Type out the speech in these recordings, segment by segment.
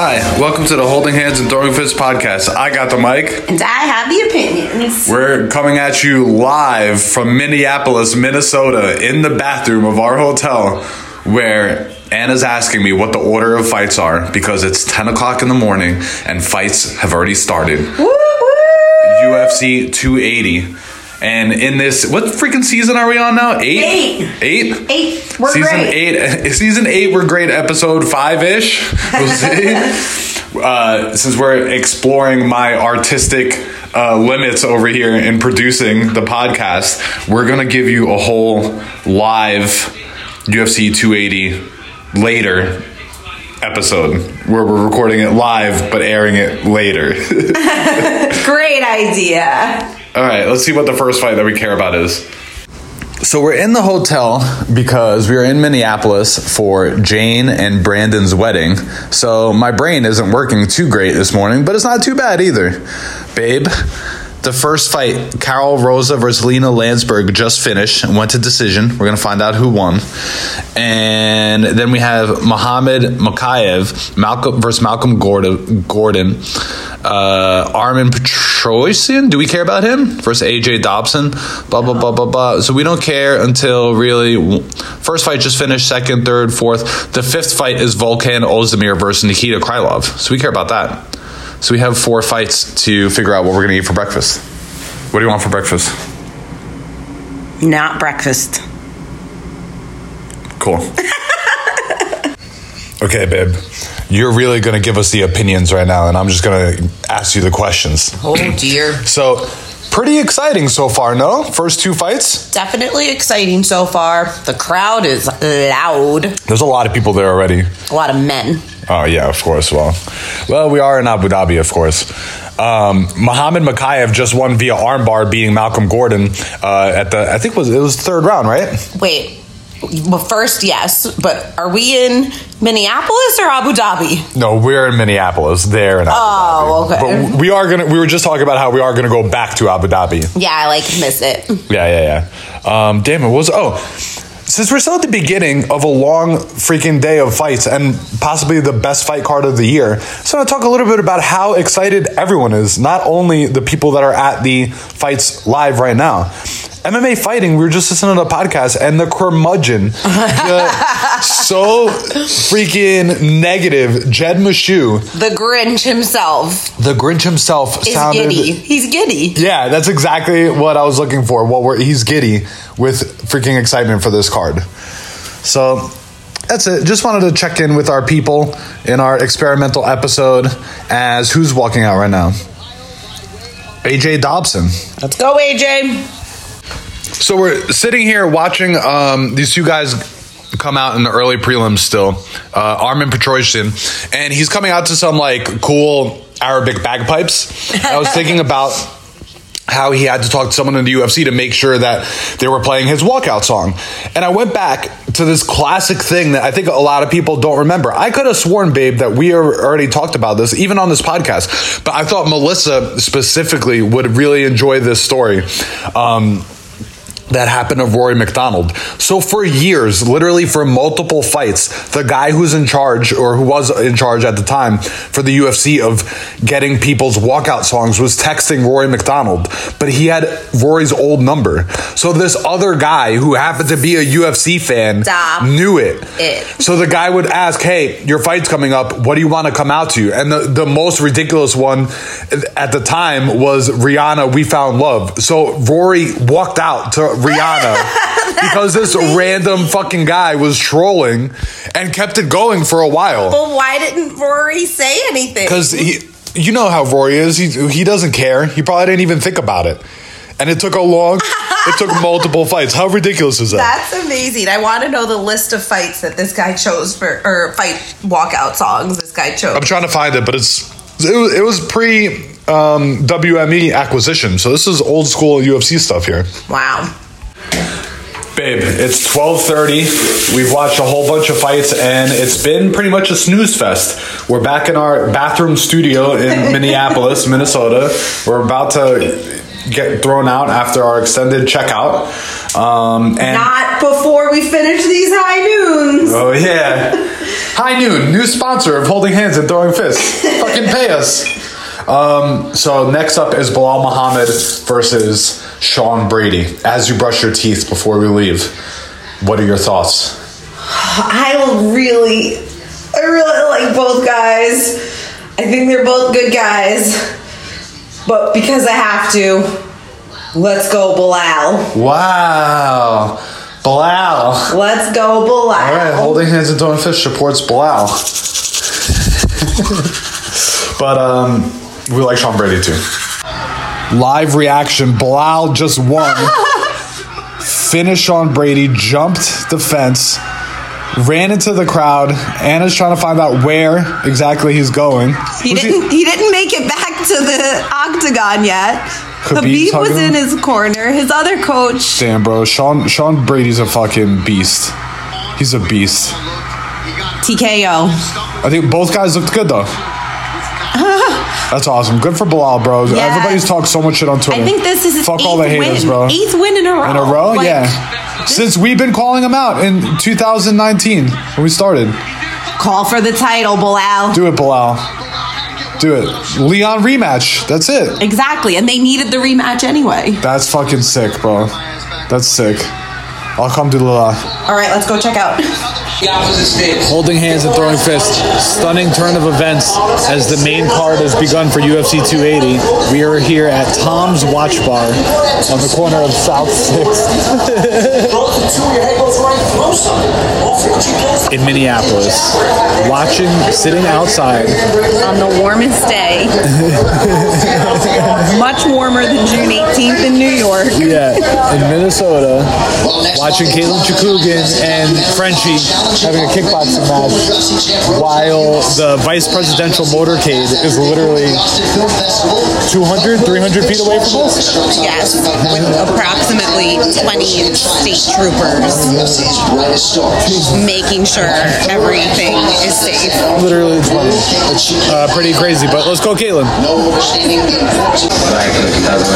Hi, welcome to the Holding Hands and Throwing Fists podcast. I got the mic. And I have the opinions. We're coming at you live from Minneapolis, Minnesota, in the bathroom of our hotel, where Anna's asking me what the order of fights are because it's 10 o'clock in the morning and fights have already started. Woo woo! UFC 280. And in this, what freaking season are we on now? Eight? Eight. Eight? Eight. We're season great. eight. Season eight, we're great. Episode five ish. We'll see. uh, since we're exploring my artistic uh, limits over here in producing the podcast, we're gonna give you a whole live UFC 280 later episode where we're recording it live but airing it later. Great idea. All right, let's see what the first fight that we care about is. So we're in the hotel because we are in Minneapolis for Jane and Brandon's wedding. So my brain isn't working too great this morning, but it's not too bad either. Babe, the first fight, Karol Rosa versus Lina Lansberg, just finished and went to decision. We're going to find out who won. And then we have Mohammed Mokaev Malcolm versus Malcolm Gordon. Gordon uh, Armen Petrosyan. Do we care about him? Versus AJ Dobson. Blah blah blah blah blah. So we don't care until really first fight just finished. Second, third, fourth. The fifth fight is Volkan Ozdemir versus Nikita Krylov. So we care about that. So we have four fights to figure out what we're going to eat for breakfast. What do you want for breakfast? Not breakfast. Cool. okay, babe. You're really going to give us the opinions right now, and I'm just going to ask you the questions. Oh dear. So, pretty exciting so far, no? First two fights? Definitely exciting so far. The crowd is loud. There's a lot of people there already. A lot of men. Oh yeah, of course. Well, well, we are in Abu Dhabi, of course. Um, Muhammad Mokaev just won via armbar, beating Malcolm Gordon uh, at the I think it was it was third round, right? Wait. Well, first, yes, but are we in Minneapolis or Abu Dhabi? No, we're in Minneapolis. There in Abu Oh, Dhabi. okay. But we are gonna. We were just talking about how we are gonna go back to Abu Dhabi. Yeah, I like miss it. Yeah, yeah, yeah. Um, damn it, what was oh. Since we're still at the beginning of a long freaking day of fights and possibly the best fight card of the year, so I want to talk a little bit about how excited everyone is. Not only the people that are at the fights live right now. MMA fighting, we were just listening to the podcast, and the curmudgeon, the so freaking negative Jed Meshew, The Grinch himself the Grinch himself, is sounded. giddy. He's giddy. Yeah, that's exactly what I was looking for. What we're, he's giddy with freaking excitement for this card. So that's it. Just wanted to check in with our people in our experimental episode as who's walking out right now. AJ Dobson. Let's go, AJ. So we're sitting here watching um, these two guys come out in the early prelims still. Uh, Armen Petrosyan, and he's coming out to some like cool Arabic bagpipes. And I was thinking about how he had to talk to someone in the UFC to make sure that they were playing his walkout song. And I went back to this classic thing that I think a lot of people don't remember. I could have sworn, babe, that we already talked about this, even on this podcast. But I thought Melissa specifically would really enjoy this story. Um, that happened to Rory MacDonald. So for years, literally for multiple fights, the guy who's in charge or who was in charge at the time for the UFC of getting people's walkout songs was texting Rory MacDonald, but he had Rory's old number. So this other guy who happened to be a UFC fan Stop knew it. it. So the guy would ask, "Hey, your fight's coming up. What do you want to come out to?" And the the most ridiculous one at the time was Rihanna. We found love. So Rory walked out to Rihanna because this random fucking guy was trolling and kept it going for a while. Well, why didn't Rory say anything? Because he, you know how Rory is. He he doesn't care. He probably didn't even think about it. And it took a long. it took multiple fights. How ridiculous is that? That's amazing. I want to know the list of fights that this guy chose for, or fight walkout songs this guy chose. I'm trying to find it, but it's it was, it was pre um, WME acquisition, so this is old school UFC stuff here. Wow. Babe, it's 12:30. We've watched a whole bunch of fights and it's been pretty much a snooze fest. We're back in our bathroom studio in Minneapolis, Minnesota. We're about to get thrown out after our extended checkout. Um, and Not before we finish these high noons. oh yeah, High Noon, new sponsor of Holding Hands and Throwing Fists. Fucking pay us. Um, so next up is Belal Muhammad versus Sean Brady. As you brush your teeth before we leave, what are your thoughts? I really, I really like both guys. I think they're both good guys. But because I have to, let's go Belal. Wow, Belal. Let's go Belal. All right, holding hands and throwing fish supports Belal. but um, we like Sean Brady too. Live reaction: Belal just won. Finish on Brady, jumped the fence, ran into the crowd. Anna's trying to find out where exactly he's going. He didn't. He didn't make it back to the octagon yet. Khabib's Khabib was in his corner. His other coach. Damn, bro, Sean Sean Brady's a fucking beast. He's a beast. TKO. I think both guys looked good though. That's awesome. Good for Belal, bro. Yes. Everybody's talked so much shit on Twitter. I think this is his Fuck eighth all the haters, win. bro. Eighth win in a row. In a row, Like, yeah. Since we've been calling him out in 2019 when we started. Call for the title, Belal. Do it, Belal. Do it. Leon rematch. That's it. Exactly, and they needed the rematch anyway. That's fucking sick, bro. That's sick. I'll come do Alhamdulillah. All right, let's go check out. Holding hands and throwing fists. Stunning turn of events as the main card has begun for UFC 280. We are here at Tom's Watch Bar on the corner of South 6th in Minneapolis. Watching, sitting outside. On the warmest day, much warmer than June 18th in New York. Yeah, in Minnesota, watching Katlyn Chookagian and Frenchie having a kickboxing match while the vice presidential motorcade is literally 200, 300 feet away from us. Yes, with approximately 20 state troopers making sure everything is safe. Literally 20. It's uh, pretty crazy, but let's go, Katlyn.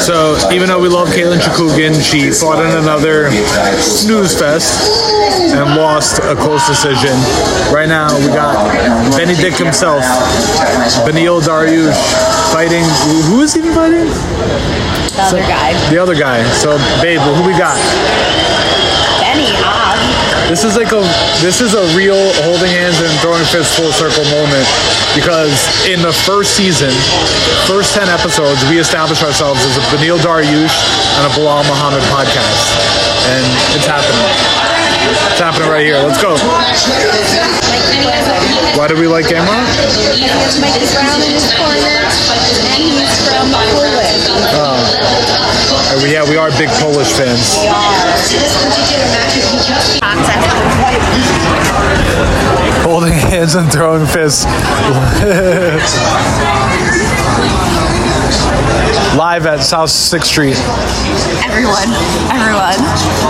So, even though we love Katlyn Chookagian, she fought in another snooze fest and lost a close decision. Right now, we got Benedict himself, Beneil Dariush, fighting. Who is he fighting? The other guy, The other guy. So, babe, who we got? This is like a this is a real holding hands and throwing fists full circle moment because in the first season, first ten episodes, we established ourselves as a Beneil Dariush and a Belal Muhammad podcast, and it's happening. It's happening right here. Let's go. Why do we like Poland. Uh, Yeah, we are big Polish fans. Holding hands and throwing fists. Live at South 6th Street. Everyone, everyone.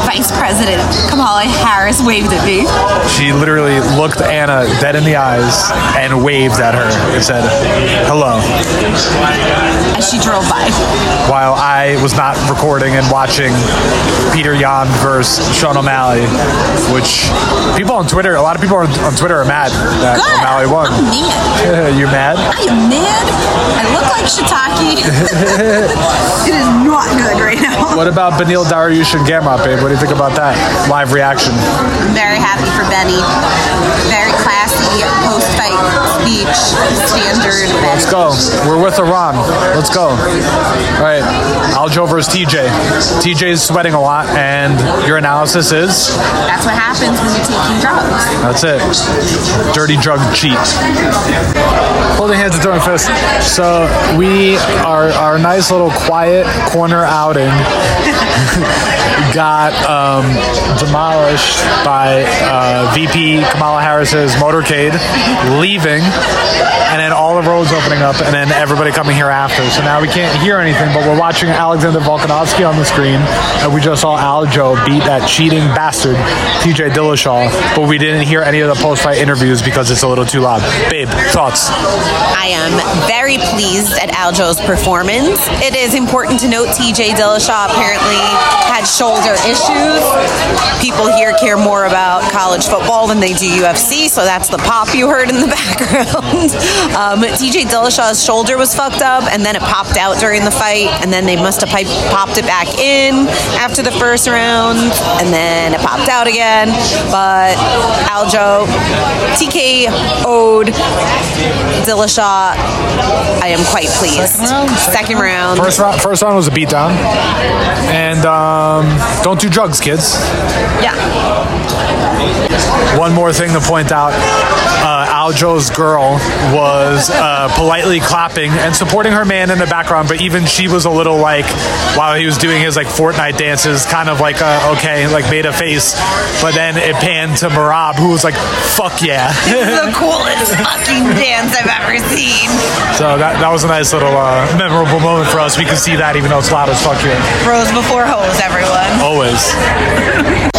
Vice President Kamala Harris waved at me. She literally looked Anna dead in the eyes and waved at her and said, hello. She drove by. While I was not recording and watching Peter Yan versus Sean O'Malley, which people on Twitter, a lot of people on, on Twitter are mad that Good. O'Malley won. I'm mad. You're mad? I am mad. I look like shiitake. it is not good right now. What about Beneil Dariush and Gamrot, babe? What do you think about that? Live reaction. I'm very happy for Benny. Very classy post-fight speech, standard. Let's go. We're with Iran. Let's go. All right. Aljo versus TJ. TJ is sweating a lot, and your analysis is That's what happens when you're taking drugs. that's it. Dirty drug cheat. Holding hands and throwing fists. So we are our nice little quiet corner outing got um, demolished by uh, VP Kamala Harris's motorcade leaving, and then all the roads opening up, and then everybody coming here after. So now we can't hear anything, but we're watching Alexander Volkanovski on the screen, and we just saw Aljo beat that cheating bastard TJ Dillashaw, but we didn't hear any of the post-fight interviews because it's a little too loud. Babe, thoughts? I am very pleased at Aljo's performance. It is important to note TJ Dillashaw apparently had shoulder issues. People here care more about college football than they do UFC, so that's the pop you heard in the background. um, TJ Dillashaw's shoulder was fucked up, and then it popped out during the fight, and then they must have pipe- popped it back in after the first round, and then it popped out again. But Aljo TKO'd Dillashaw. I am quite pleased. Second round? Second round. First round, first round was a beatdown, and um, don't do drugs, kids. Yeah. One more thing to point out uh, Aljo's girl was uh, politely clapping and supporting her man in the background, but even she was a little like, while he was doing his like Fortnite dances, kind of like, uh, okay, like made a face. But then it panned to Merab, who was like, fuck yeah. the coolest fucking dance I've ever seen. so that, that was a nice little uh, memorable moment for us. We could see that even though it's loud as fuck here. Rose before hose, everyone. Always.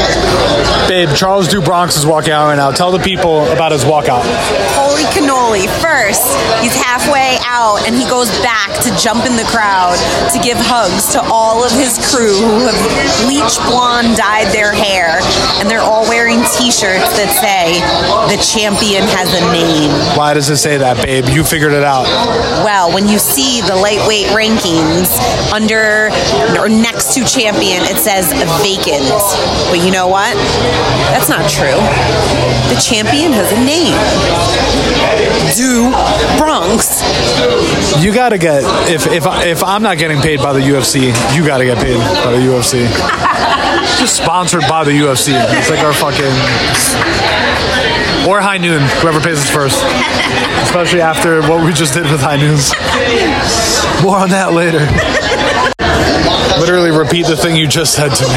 Babe, Charles do Bronx is walking out right now. Tell the people about his walkout. Holy cannoli. First, he's halfway out and he goes back to jump in the crowd to give hugs to all of his crew who have bleach blonde dyed their hair and they're all wearing t-shirts that say the champion has a name. Why does it say that, babe? You figured it out. Well, when you see the lightweight rankings under or next to champion, it says vacant. But you know what? That's not true. The champion has a name. Do Bronx. You gotta get if if if I'm not getting paid by the UFC, you gotta get paid by the UFC. Just sponsored by the UFC. It's like our fucking or High Noon, whoever pays us first. Especially after what we just did with High Noons. More on that later. Literally repeat the thing you just said to me.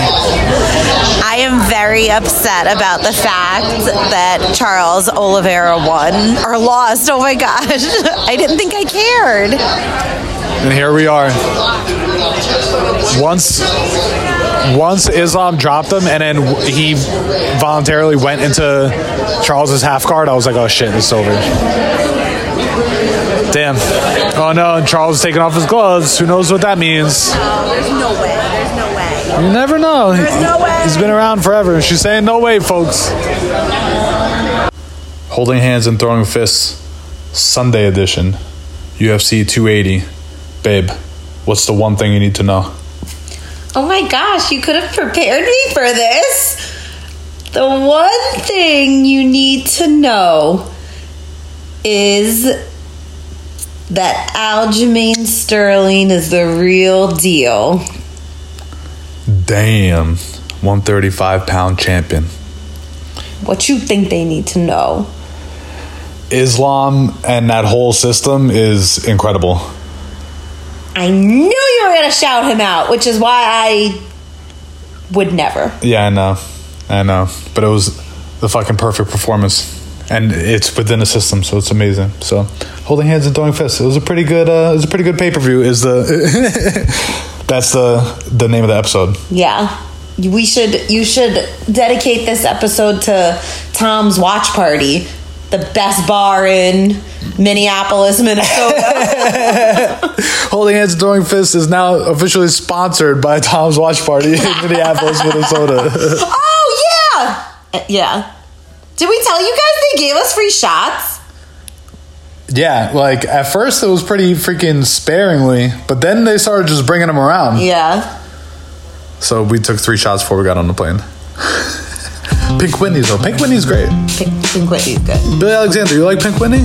I am very upset about the fact that Charles Oliveira won or lost. Oh my gosh. I didn't think I cared. And here we are. Once once Islam dropped him and then he voluntarily went into Charles's half guard, I was like, oh shit, it's over. Damn. Oh no, and Charles is taking off his gloves. Who knows what that means? Oh, there's no way. There's no way. You never know. There's no way. He's been around forever. She's saying no way, folks. Holding hands and throwing fists, Sunday edition, UFC 280. Babe, what's the one thing you need to know? Oh my gosh, you could have prepared me for this. The one thing you need to know is that Aljamain Sterling is the real deal. Damn. 135 pound champion. What you think they need to know? Islam and that whole system is incredible. I knew you were going to shout him out, which is why I would never. Yeah, I know. I know. But it was the fucking perfect performance. And it's within the system, so it's amazing. So holding hands and throwing fists. It was a pretty good uh, it was a pretty good pay per view is the that's the the name of the episode. Yeah. We should you should dedicate this episode to Tom's watch party, the best bar in Minneapolis, Minnesota. Holding hands and throwing fists is now officially sponsored by Tom's Watch Party in Minneapolis, Minnesota. oh yeah. Yeah. Did we tell you guys they gave us free shots? yeah, like at first it was pretty freaking sparingly, but then they started just bringing them around. Yeah. So we took three shots before we got on the plane. Pink Whitney's though. Pink Whitney's great. Pink, Pink Whitney's good. Billy Alexander, you like Pink Whitney?